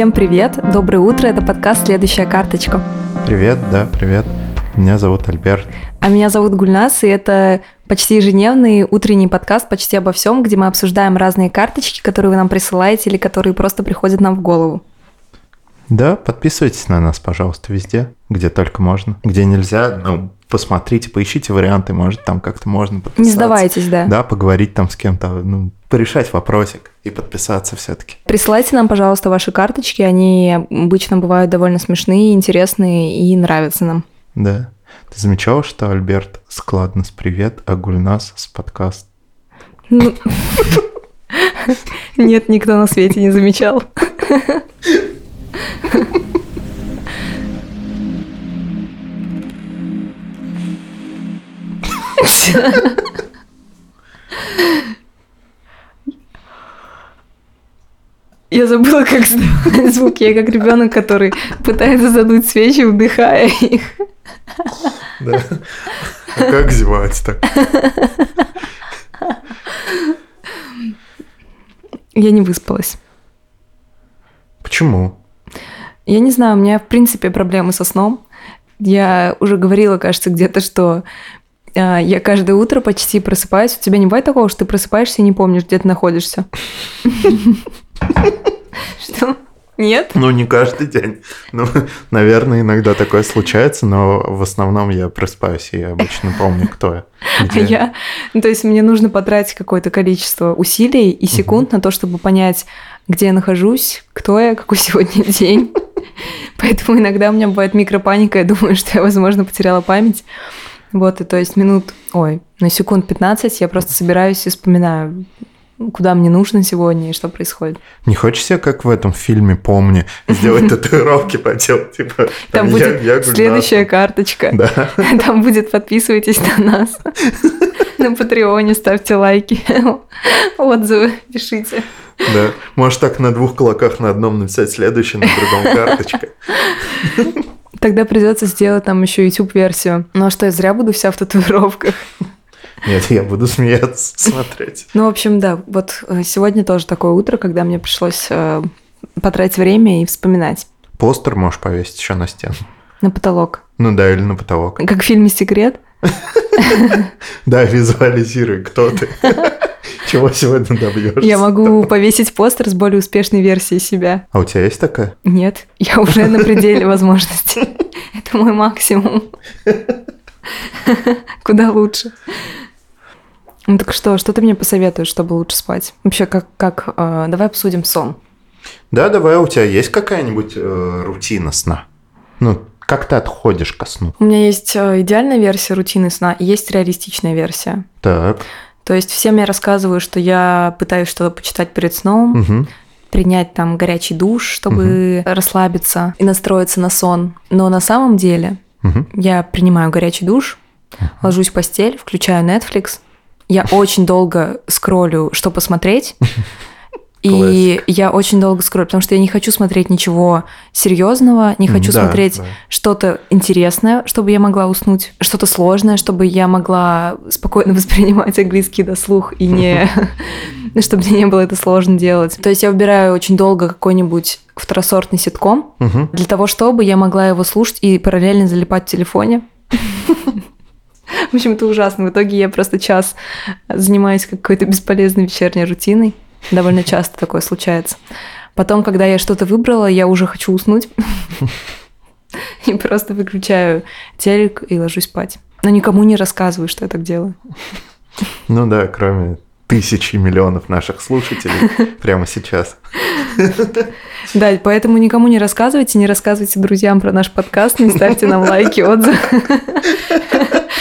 Всем привет, доброе утро, это подкаст «Следующая карточка». Привет, да, привет. Меня зовут Альберт. А меня зовут Гульнас, и это почти ежедневный утренний подкаст почти обо всем, где мы обсуждаем разные карточки, которые вы нам присылаете или которые просто приходят нам в голову. Да, подписывайтесь на нас, пожалуйста, везде, где только можно. Где нельзя, ну, посмотрите, поищите варианты, может, там как-то можно подписаться. Не сдавайтесь, да. Да, поговорить там с кем-то, ну, порешать вопросик и подписаться все-таки. Присылайте нам, пожалуйста, ваши карточки, они обычно бывают довольно смешные, интересные и нравятся нам. Да. Ты замечал, что Альберт складно с привет, а Гульнас с подкаст? Ну, Нет, никто на свете не замечал. Я забыла, как звук. Я как ребенок, который пытается задуть свечи, вдыхая их. Да. А как зевать так? Я не выспалась. Почему? Я не знаю, у меня, в принципе, проблемы со сном. Я уже говорила, кажется, где-то, что а, я каждое утро почти просыпаюсь. У тебя не бывает такого, что ты просыпаешься и не помнишь, где ты находишься? Что? Нет? Ну, не каждый день. Ну, наверное, иногда такое случается, но в основном я просыпаюсь, и я обычно помню, кто я. А где. я, ну, то есть мне нужно потратить какое-то количество усилий и секунд на то, чтобы понять, где я нахожусь, кто я, какой сегодня день. Поэтому иногда у меня бывает микропаника, я думаю, что я, возможно, потеряла память. Вот, и то есть минут, ой, на секунд 15 я просто собираюсь и вспоминаю, куда мне нужно сегодня и что происходит. Не хочешь себе, как в этом фильме «Помни», сделать татуировки поделать, типа... Там я- будет я Гульнас. следующая карточка. Да. Там будет подписывайтесь на нас. На Патреоне ставьте лайки, отзывы пишите. Да. Можешь так на двух кулаках на одном написать следующий, на другом карточка. Тогда придется сделать там еще YouTube-версию. Ну а что, я зря буду вся в татуировках? Нет, я буду смеяться, смотреть. Ну, в общем, да, вот э, сегодня тоже такое утро, когда мне пришлось э, потратить время и вспоминать Постер можешь повесить еще на стену. на потолок. Ну да, или на потолок. Как в фильме «Секрет». Да, визуализируй, кто ты. Чего сегодня добьешься. Я могу повесить постер с более успешной версией себя. А у тебя есть такая? Нет, я уже на пределе возможностей. Это мой максимум. Куда лучше. Ну так что, что ты мне посоветуешь, чтобы лучше спать? Вообще, как, как э, давай обсудим сон. Да, давай, у тебя есть какая-нибудь э, рутина сна? Ну, как ты отходишь ко сну? У меня есть э, идеальная версия рутины сна, и есть реалистичная версия. Так. То есть всем я рассказываю, что я пытаюсь что-то почитать перед сном, Мгм. принять там горячий душ, чтобы расслабиться и настроиться на сон. Но на самом деле Мгм. я принимаю горячий душ, ложусь в постель, включаю Netflix. Я очень долго скроллю, что посмотреть. И я очень долго скроллю, потому что я не хочу смотреть ничего серьезного, не хочу Да, смотреть да. что-то интересное, чтобы я могла уснуть, что-то сложное, чтобы я могла спокойно воспринимать английский до слух и не чтобы мне не было это сложно делать. То есть я выбираю очень долго какой-нибудь второсортный ситком для того, чтобы я могла его слушать и параллельно залипать в телефоне. В общем, это ужасно. В итоге я просто час занимаюсь какой-то бесполезной вечерней рутиной. Довольно часто такое случается. Потом, когда я что-то выбрала, я уже хочу уснуть. И просто выключаю телек и ложусь спать. Но никому не рассказываю, что я так делаю. Ну да, кроме тысячи миллионов наших слушателей прямо сейчас. Да, поэтому никому не рассказывайте, не рассказывайте друзьям про наш подкаст, не ставьте нам лайки, отзывы,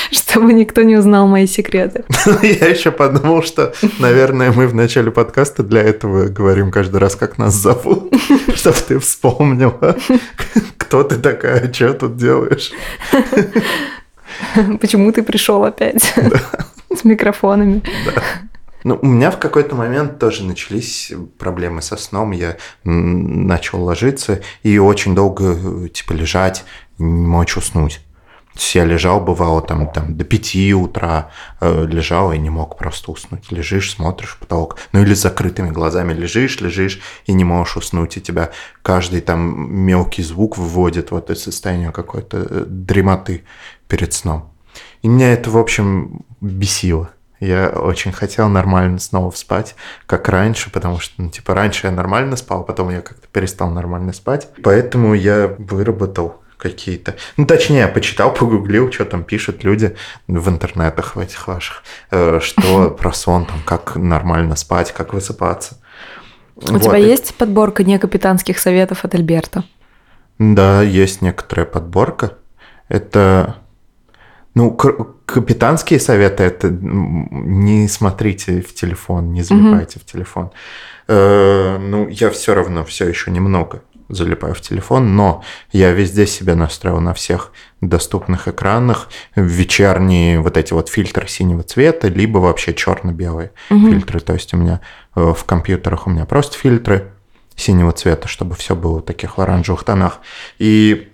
чтобы никто не узнал мои секреты. Я еще подумал, что, наверное, мы в начале подкаста для этого говорим каждый раз, как нас зовут, чтобы ты вспомнила, кто ты такая, что тут делаешь. Почему ты пришел опять с микрофонами? Ну, у меня в какой-то момент тоже начались проблемы со сном. Я начал ложиться и очень долго, типа, лежать, не мочь уснуть. То я лежал, бывало, там, там до 5 утра э, лежал и не мог просто уснуть. Лежишь, смотришь в потолок. Ну или с закрытыми глазами лежишь, лежишь и не можешь уснуть. И тебя каждый там мелкий звук выводит в это состояние какой-то э, дремоты перед сном. И меня это, в общем, бесило. Я очень хотел нормально снова спать, как раньше, потому что, ну, типа, раньше я нормально спал, потом я как-то перестал нормально спать. Поэтому я выработал какие-то. Ну, точнее, почитал, погуглил, что там пишут люди в интернетах в этих ваших, э, что про сон, там, как нормально спать, как высыпаться. У вот. тебя есть подборка некапитанских советов от Альберта? Да, есть некоторая подборка. Это ну, капитанские советы это не смотрите в телефон, не залипайте mm-hmm. в телефон. Э, ну, я все равно все еще немного залипаю в телефон, но я везде себе настроил на всех доступных экранах вечерние вот эти вот фильтры синего цвета, либо вообще черно-белые mm-hmm. фильтры. То есть у меня э, в компьютерах у меня просто фильтры синего цвета, чтобы все было в таких оранжевых тонах. И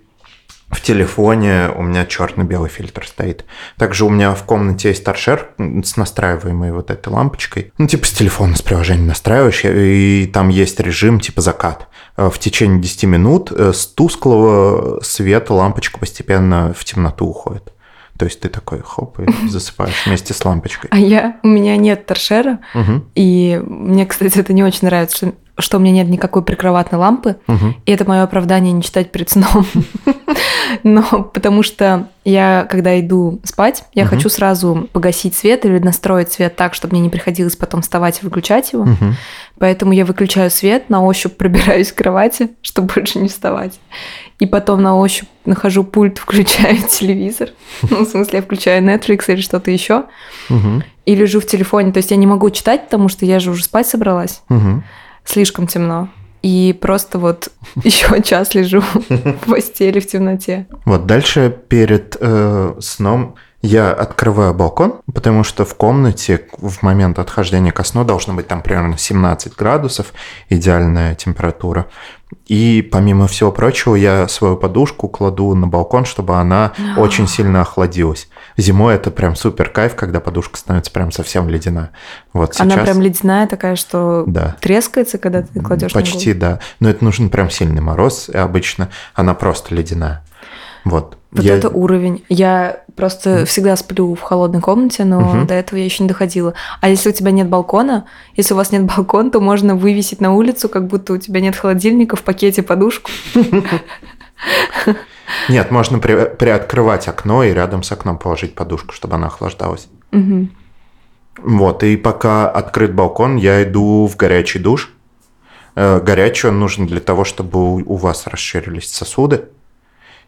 в телефоне у меня черно-белый фильтр стоит. Также у меня в комнате есть торшер с настраиваемой вот этой лампочкой. Ну, типа с телефона, с приложения настраиваешь, и там есть режим типа закат. Э, в течение 10 минут э, с тусклого света лампочка постепенно в темноту уходит. То есть ты такой хоп и засыпаешь вместе с лампочкой. А я, у меня нет торшера, угу. и мне, кстати, это не очень нравится, что, что у меня нет никакой прикроватной лампы, угу. и это мое оправдание не читать перед сном. Но потому что я, когда иду спать, я угу. хочу сразу погасить свет или настроить свет так, чтобы мне не приходилось потом вставать и выключать его. Угу. Поэтому я выключаю свет, на ощупь пробираюсь к кровати, чтобы больше не вставать. И потом на ощупь нахожу пульт, включаю телевизор. Ну, в смысле, я включаю Netflix или что-то еще. Угу. И лежу в телефоне. То есть я не могу читать, потому что я же уже спать собралась. Угу. Слишком темно и просто вот еще час лежу в постели в темноте. Вот дальше перед э, сном я открываю балкон, потому что в комнате в момент отхождения ко сну должно быть там примерно 17 градусов, идеальная температура. И помимо всего прочего, я свою подушку кладу на балкон, чтобы она очень сильно охладилась. Зимой это прям супер кайф, когда подушка становится прям совсем ледяная. Вот сейчас... Она прям ледяная такая, что да. трескается, когда ты кладешь Почти, да. Но это нужен прям сильный мороз, и обычно она просто ледяная. Вот. Вот я... это уровень. Я просто всегда сплю в холодной комнате, но угу. до этого я еще не доходила. А если у тебя нет балкона, если у вас нет балкона, то можно вывесить на улицу, как будто у тебя нет холодильника, в пакете подушку. Нет, можно при, приоткрывать окно и рядом с окном положить подушку, чтобы она охлаждалась. Угу. Вот, и пока открыт балкон, я иду в горячий душ. Э, горячий он нужен для того, чтобы у вас расширились сосуды.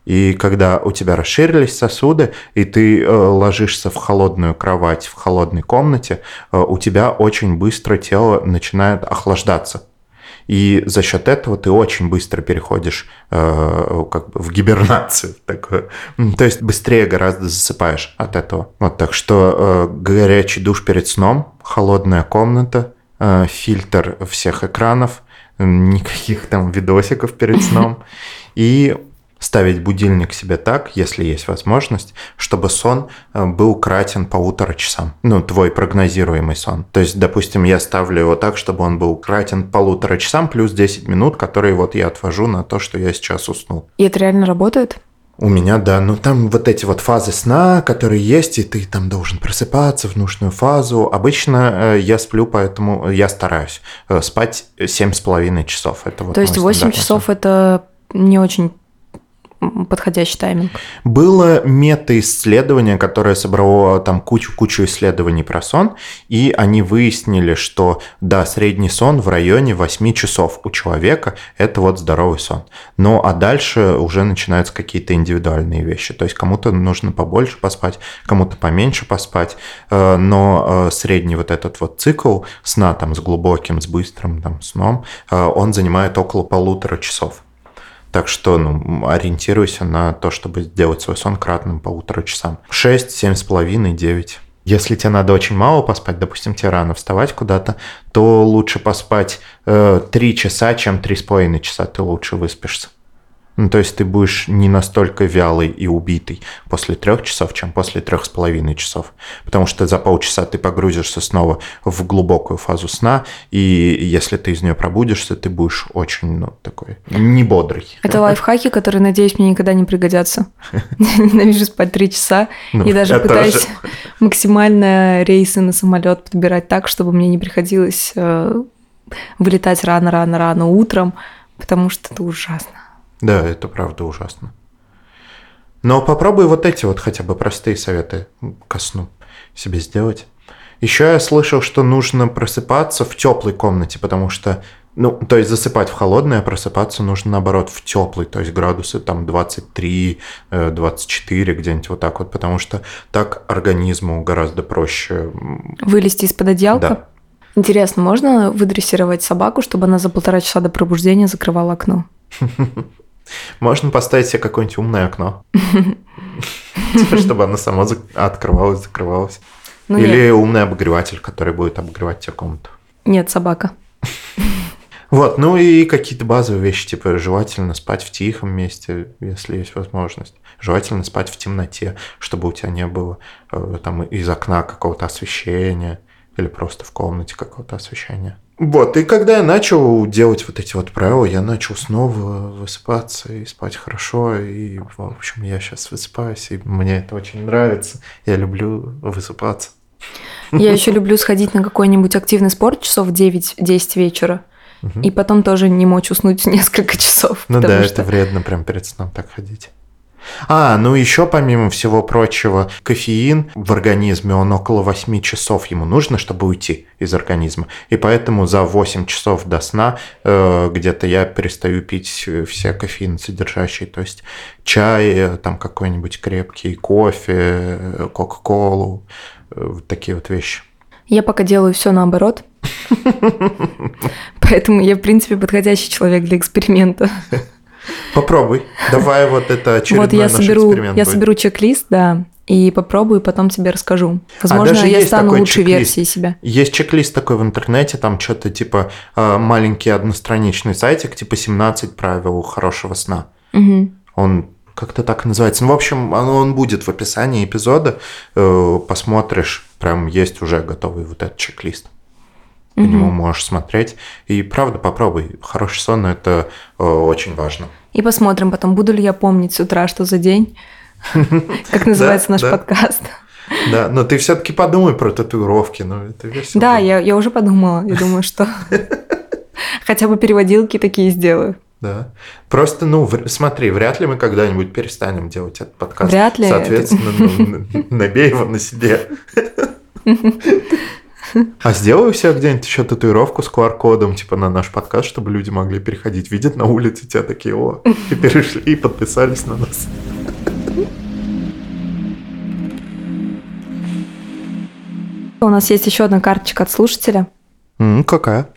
И когда у тебя расширились сосуды, и ты э, ложишься в холодную кровать в холодной комнате, э, у тебя очень быстро тело начинает охлаждаться. И за счет этого ты очень быстро переходишь э, как бы в гибернацию такую. То есть быстрее гораздо засыпаешь от этого. Вот так что э, горячий душ перед сном, холодная комната, э, фильтр всех экранов, никаких там видосиков перед сном. И ставить будильник себе так, если есть возможность, чтобы сон э, был кратен полутора часам. Ну, твой прогнозируемый сон. То есть, допустим, я ставлю его так, чтобы он был кратен полутора часам плюс 10 минут, которые вот я отвожу на то, что я сейчас уснул. И это реально работает? У меня, да. Ну, там вот эти вот фазы сна, которые есть, и ты там должен просыпаться в нужную фазу. Обычно э, я сплю, поэтому я стараюсь э, спать 7,5 часов. Это вот То есть 8 часов сон. это не очень подходящий тайминг? Было мета-исследование, которое собрало там кучу-кучу исследований про сон, и они выяснили, что да, средний сон в районе 8 часов у человека – это вот здоровый сон. Ну, а дальше уже начинаются какие-то индивидуальные вещи. То есть кому-то нужно побольше поспать, кому-то поменьше поспать, э, но э, средний вот этот вот цикл сна там с глубоким, с быстрым там сном, э, он занимает около полутора часов. Так что ну, ориентируйся на то, чтобы сделать свой сон кратным полутора часам. 6, 7,5, 9. Если тебе надо очень мало поспать, допустим, тебе рано вставать куда-то, то лучше поспать э, 3 часа, чем 3,5 часа ты лучше выспишься. Ну, то есть ты будешь не настолько вялый и убитый после трех часов, чем после трех с половиной часов. Потому что за полчаса ты погрузишься снова в глубокую фазу сна, и если ты из нее пробудишься, ты будешь очень, ну, такой, не бодрый. Это лайфхаки, которые, надеюсь, мне никогда не пригодятся. Ненавижу спать три часа, ну, и даже пытаюсь максимально рейсы на самолет подбирать так, чтобы мне не приходилось э, вылетать рано-рано-рано утром, потому что это ужасно. Да, это правда ужасно. Но попробуй вот эти вот хотя бы простые советы ко сну себе сделать. Еще я слышал, что нужно просыпаться в теплой комнате, потому что, ну, то есть засыпать в холодной, а просыпаться нужно наоборот в теплой, то есть градусы там 23, 24, э, где-нибудь вот так вот, потому что так организму гораздо проще. Вылезти из-под одеялка? Да. Интересно, можно выдрессировать собаку, чтобы она за полтора часа до пробуждения закрывала окно? Можно поставить себе какое-нибудь умное окно. Типа, чтобы оно само открывалось, закрывалось. Ну, Или умный обогреватель, который будет обогревать тебе комнату. Нет, собака. Вот, ну и какие-то базовые вещи, типа желательно спать в тихом месте, если есть возможность. Желательно спать в темноте, чтобы у тебя не было э, там из окна какого-то освещения или просто в комнате какого-то освещения. Вот, и когда я начал делать вот эти вот правила, я начал снова высыпаться и спать хорошо, и, в общем, я сейчас высыпаюсь, и мне это очень нравится. Я люблю высыпаться. Я еще люблю сходить на какой-нибудь активный спорт часов 9-10 вечера, угу. и потом тоже не мочь уснуть несколько часов. Ну да, что... это вредно прям перед сном так ходить. А, ну еще помимо всего прочего, кофеин в организме, он около 8 часов ему нужно, чтобы уйти из организма. И поэтому за 8 часов до сна э, где-то я перестаю пить все кофеин содержащие. То есть чай, э, там какой-нибудь крепкий кофе, э, кока-колу, э, такие вот вещи. Я пока делаю все наоборот. Поэтому я, в принципе, подходящий человек для эксперимента. Попробуй. Давай вот это очередной вот я наш соберу, эксперимент Я будет. соберу чек-лист, да, и попробую, потом тебе расскажу. А Возможно, а я стану лучшей версией себя. Есть чек-лист такой в интернете, там что-то типа а, маленький одностраничный сайтик, типа 17 правил хорошего сна. Угу. Он как-то так называется. Ну, в общем, он, он будет в описании эпизода. Э, посмотришь, прям есть уже готовый вот этот чек-лист по угу. нему можешь смотреть. И правда, попробуй. Хороший сон это э, очень важно. И посмотрим потом, буду ли я помнить с утра, что за день, как называется наш подкаст. Да, но ты все-таки подумай про татуировки, но это версия. Да, я, я уже подумала. Я думаю, что хотя бы переводилки такие сделаю. Да. Просто, ну, смотри, вряд ли мы когда-нибудь перестанем делать этот подкаст. Вряд ли. Соответственно, ну, набей его на себе. А сделай у себя где-нибудь еще татуировку с QR-кодом, типа на наш подкаст, чтобы люди могли переходить, видят на улице тебя такие, о, и перешли, и подписались на нас. У нас есть еще одна карточка от слушателя. Mm, какая?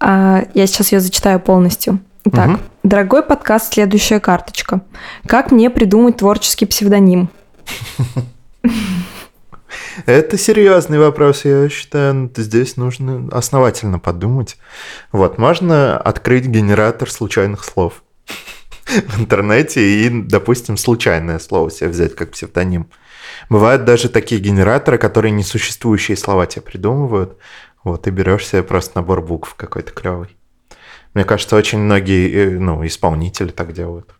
А, я сейчас ее зачитаю полностью. Так, угу. дорогой подкаст, следующая карточка. Как мне придумать творческий псевдоним? Это серьезный вопрос, я считаю. Здесь нужно основательно подумать. Вот, можно открыть генератор случайных слов в интернете и, допустим, случайное слово себе взять как псевдоним. Бывают даже такие генераторы, которые несуществующие слова тебе придумывают. Вот, и берешь себе просто набор букв какой-то клевый. Мне кажется, очень многие э, ну, исполнители так делают.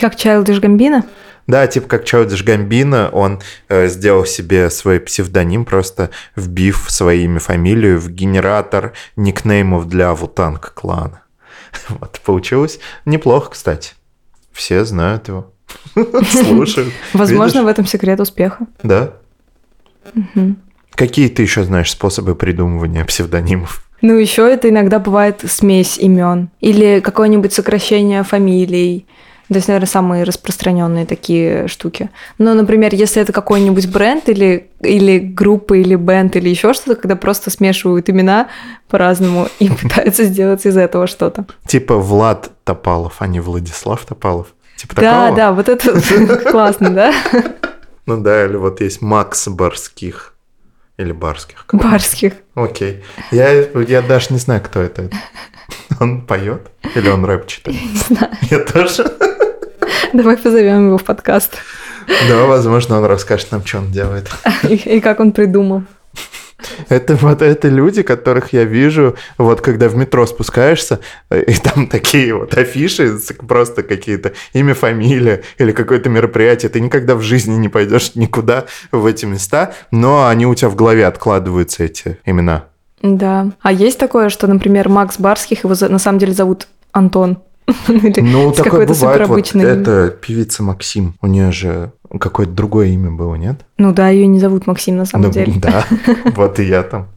Как Childish Gambino? Да, типа как Чаудиш Гамбина, он э, сделал себе свой псевдоним, просто вбив своими фамилию в генератор никнеймов для Вутанг клана. Вот, получилось неплохо, кстати. Все знают его. Слушают. Возможно, в этом секрет успеха. Да. Какие ты еще знаешь способы придумывания псевдонимов? Ну, еще это иногда бывает смесь имен или какое-нибудь сокращение фамилий то есть, наверное, самые распространенные такие штуки. Но, например, если это какой-нибудь бренд или, или группа, или бенд, или еще что-то, когда просто смешивают имена по-разному и пытаются сделать из этого что-то. Типа Влад Топалов, а не Владислав Топалов. Типа да, такого? да, вот это классно, да? Ну да, или вот есть Макс Барских. Или Барских. Барских. Окей. Я, я даже не знаю, кто это. Он поет? Или он рэп читает? Не знаю. Я тоже. Давай позовем его в подкаст. Да, возможно, он расскажет нам, что он делает. И, и как он придумал. Это вот это люди, которых я вижу, вот когда в метро спускаешься, э, и там такие вот афиши, просто какие-то имя, фамилия или какое-то мероприятие, ты никогда в жизни не пойдешь никуда в эти места, но они у тебя в голове откладываются, эти имена. Да. А есть такое, что, например, Макс Барских, его на самом деле зовут Антон? Ну, такое бывает. Вот это певица Максим. У нее же какое-то другое имя было, нет? Ну да, ее не зовут Максим на самом ну, деле. Да, вот и я там.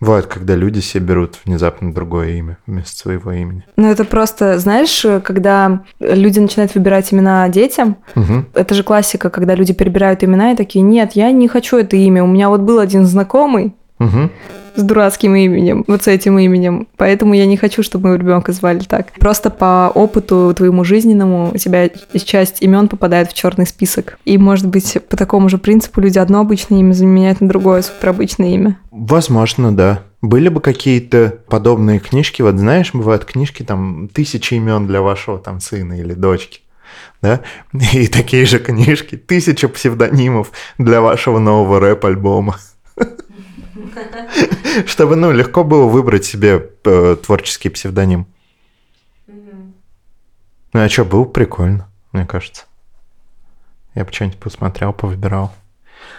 Бывает, когда люди себе берут внезапно другое имя вместо своего имени. Ну, это просто, знаешь, когда люди начинают выбирать имена детям, угу. это же классика, когда люди перебирают имена и такие, нет, я не хочу это имя. У меня вот был один знакомый, угу с дурацким именем, вот с этим именем. Поэтому я не хочу, чтобы моего ребенка звали так. Просто по опыту твоему жизненному у тебя часть имен попадает в черный список. И, может быть, по такому же принципу люди одно обычное имя заменяют на другое суперобычное имя. Возможно, да. Были бы какие-то подобные книжки, вот знаешь, бывают книжки, там, тысячи имен для вашего там сына или дочки да, и такие же книжки, тысяча псевдонимов для вашего нового рэп-альбома. Чтобы, ну, легко было выбрать себе э, творческий псевдоним. Ну, а что, было прикольно, мне кажется. Я бы что-нибудь посмотрел, повыбирал.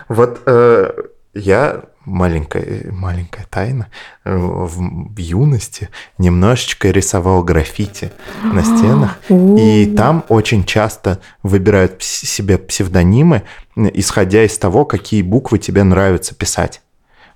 Вот э, я маленькая, маленькая тайна э, в, в юности немножечко рисовал граффити на стенах, и там очень часто выбирают себе псевдонимы, исходя из того, какие буквы тебе нравится писать.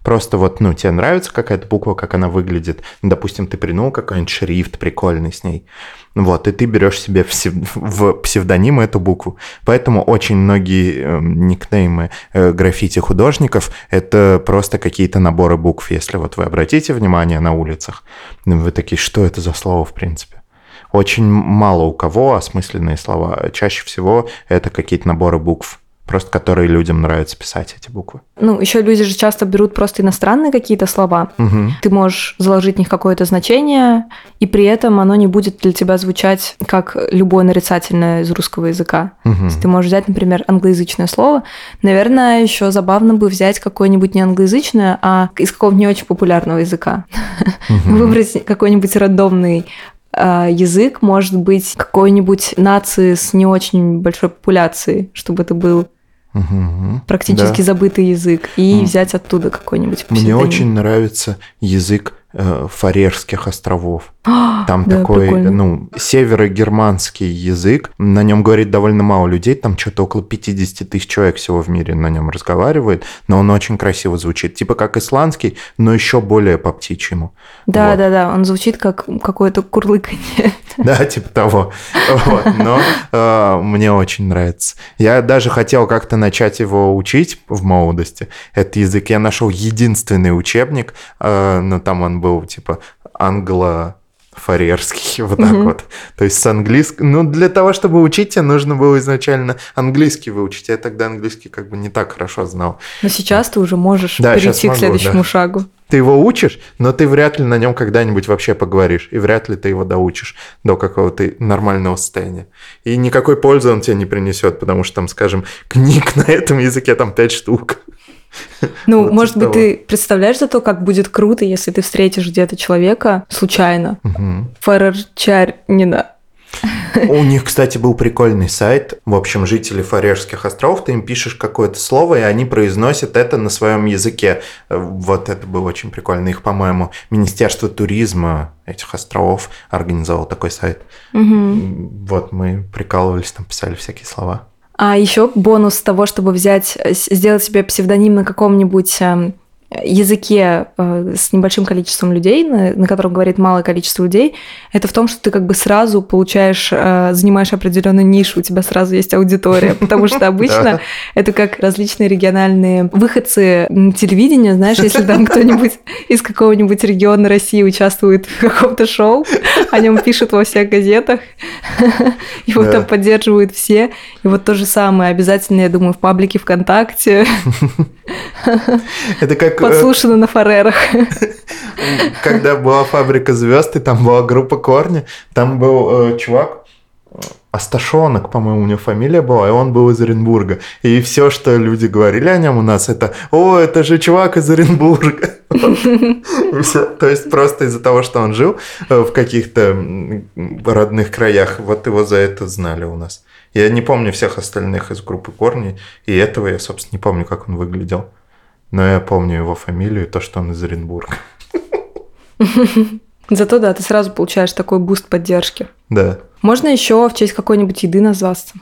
Просто вот, ну, тебе нравится какая-то буква, как она выглядит. Допустим, ты придумал какой-нибудь шрифт прикольный с ней. Вот, и ты берешь себе в псевдоним эту букву. Поэтому очень многие э, никнеймы э, граффити художников — это просто какие-то наборы букв. Если вот вы обратите внимание на улицах, вы такие, что это за слово в принципе? Очень мало у кого осмысленные слова. Чаще всего это какие-то наборы букв просто которые людям нравится писать эти буквы. Ну, еще люди же часто берут просто иностранные какие-то слова. Угу. Ты можешь заложить в них какое-то значение, и при этом оно не будет для тебя звучать как любое нарицательное из русского языка. Угу. Ты можешь взять, например, англоязычное слово. Наверное, еще забавно бы взять какое-нибудь не англоязычное, а из какого-нибудь не очень популярного языка. Угу. Выбрать какой-нибудь рандомный язык может быть какой-нибудь нации с не очень большой популяцией, чтобы это был угу, практически да. забытый язык, и угу. взять оттуда какой-нибудь Мне очень нравится язык э, Фарерских островов. Там да, такой, прикольно. ну, северогерманский язык. На нем говорит довольно мало людей. Там что-то около 50 тысяч человек всего в мире на нем разговаривает. Но он очень красиво звучит. Типа как исландский, но еще более по птичьему. Да, вот. да, да. Он звучит как какое-то курлыканье. Да, типа того. Вот. Но э, мне очень нравится. Я даже хотел как-то начать его учить в молодости. Этот язык я нашел единственный учебник, э, но там он был типа англо фарерский, вот так mm-hmm. вот. То есть с английским... Ну, для того, чтобы учить, тебе нужно было изначально английский выучить. Я тогда английский как бы не так хорошо знал. Но сейчас ты уже можешь да, перейти могу, к следующему да. шагу. Ты его учишь, но ты вряд ли на нем когда-нибудь вообще поговоришь. И вряд ли ты его доучишь до какого-то нормального состояния. И никакой пользы он тебе не принесет, потому что там, скажем, книг на этом языке там пять штук. Ну, вот может быть, того. ты представляешь за то, как будет круто, если ты встретишь где-то человека случайно. Угу. Фарерчарнина. У них, кстати, был прикольный сайт. В общем, жители Фарерских островов, ты им пишешь какое-то слово, и они произносят это на своем языке. Вот это было очень прикольно. Их, по-моему, Министерство туризма этих островов организовал такой сайт. Угу. Вот мы прикалывались, там писали всякие слова. А еще бонус того, чтобы взять, сделать себе псевдоним на каком-нибудь эм, языке э, с небольшим количеством людей, на, на котором говорит малое количество людей, это в том, что ты как бы сразу получаешь, э, занимаешь определенную нишу, у тебя сразу есть аудитория, потому что обычно это как различные региональные выходцы телевидения, знаешь, если там кто-нибудь из какого-нибудь региона России участвует в каком-то шоу, о нем пишут во всех газетах, его там поддерживают все, и вот то же самое обязательно, я думаю, в паблике ВКонтакте. Это как Подслушано на Фарерах. Когда была фабрика звезд, и там была группа Корни, там был э, чувак, Асташонок, по-моему, у него фамилия была, и он был из Оренбурга. И все, что люди говорили о нем у нас, это «О, это же чувак из Оренбурга». То есть просто из-за того, что он жил э, в каких-то родных краях, вот его за это знали у нас. Я не помню всех остальных из группы Корни, и этого я, собственно, не помню, как он выглядел. Но я помню его фамилию, то, что он из Оренбурга. Зато да, ты сразу получаешь такой буст поддержки. Да. Можно еще в честь какой-нибудь еды назваться.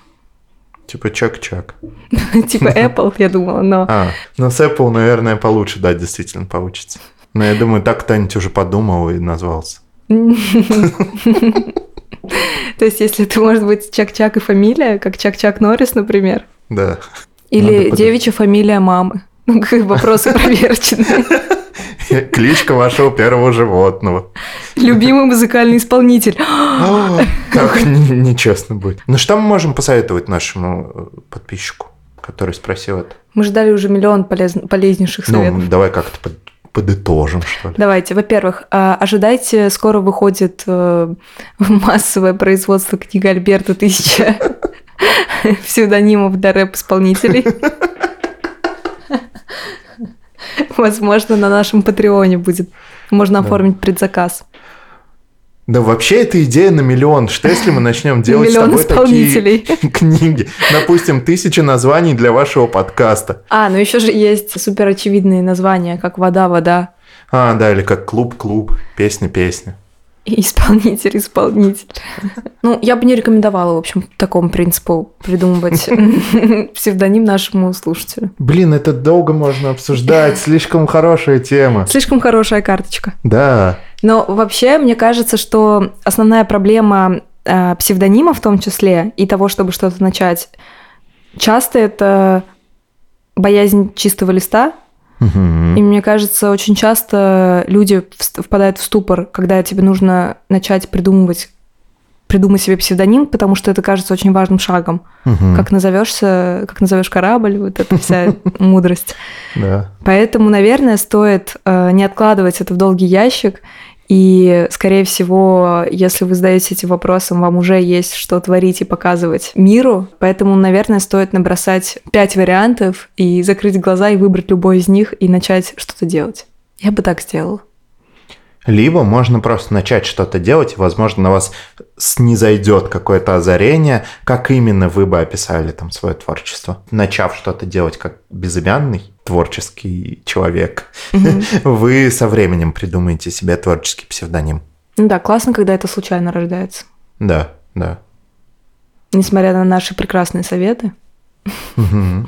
Типа чак-чак. Типа Apple, я думала, но... А, ну с Apple, наверное, получше, да, действительно получится. Но я думаю, так кто-нибудь уже подумал и назвался. То есть, если это может быть Чак-Чак и фамилия, как Чак-Чак Норрис, например. Да. Или девичья фамилия мамы. Ну, вопросы проверочные. Кличка вашего первого животного. Любимый музыкальный исполнитель. Как нечестно будет. Ну, что мы можем посоветовать нашему э, подписчику, который спросил это? Мы ждали уже миллион полез... полезнейших ну, советов. Ну, давай как-то под подытожим, что ли? Давайте. Во-первых, а, ожидайте, скоро выходит э, массовое производство книги Альберта тысяча псевдонимов для рэп-исполнителей. Возможно, на нашем Патреоне будет. Можно оформить предзаказ. Да вообще это идея на миллион. Что если мы начнем делать с тобой такие книги? Допустим, тысяча названий для вашего подкаста. А, ну еще же есть супер очевидные названия, как «Вода, вода». А, да, или как «Клуб, клуб», «Песня, песня». Исполнитель, исполнитель. Ну, я бы не рекомендовала, в общем, такому принципу придумывать псевдоним нашему слушателю. Блин, это долго можно обсуждать, слишком хорошая тема. Слишком хорошая карточка. Да. Но вообще, мне кажется, что основная проблема э, псевдонима в том числе и того, чтобы что-то начать, часто это боязнь чистого листа, Угу. И мне кажется, очень часто люди впадают в ступор, когда тебе нужно начать придумывать придумать себе псевдоним, потому что это кажется очень важным шагом. Угу. Как назовешься, как назовешь корабль, вот эта вся мудрость. Поэтому, наверное, стоит э, не откладывать это в долгий ящик и, скорее всего, если вы задаете эти вопросы, вам уже есть что творить и показывать миру. Поэтому, наверное, стоит набросать пять вариантов и закрыть глаза и выбрать любой из них и начать что-то делать. Я бы так сделала. Либо можно просто начать что-то делать, и, возможно, на вас снизойдет какое-то озарение, как именно вы бы описали там свое творчество. Начав что-то делать как безымянный творческий человек, mm-hmm. вы со временем придумаете себе творческий псевдоним. Ну да, классно, когда это случайно рождается. Да, да. Несмотря на наши прекрасные советы.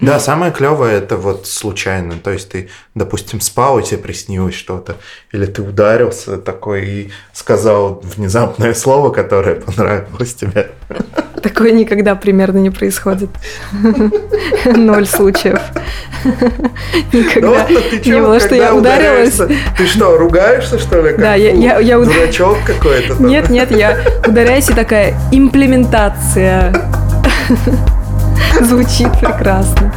Да, самое клевое это вот случайно. То есть ты, допустим, спал, и тебе приснилось что-то, или ты ударился такой и сказал внезапное слово, которое понравилось тебе. Такое никогда примерно не происходит. Ноль случаев. Никогда не было, что я ударилась. Ты что, ругаешься, что ли? Да, я, я, Дурачок какой-то. Нет, нет, я ударяюсь и такая имплементация. Звучит прекрасно.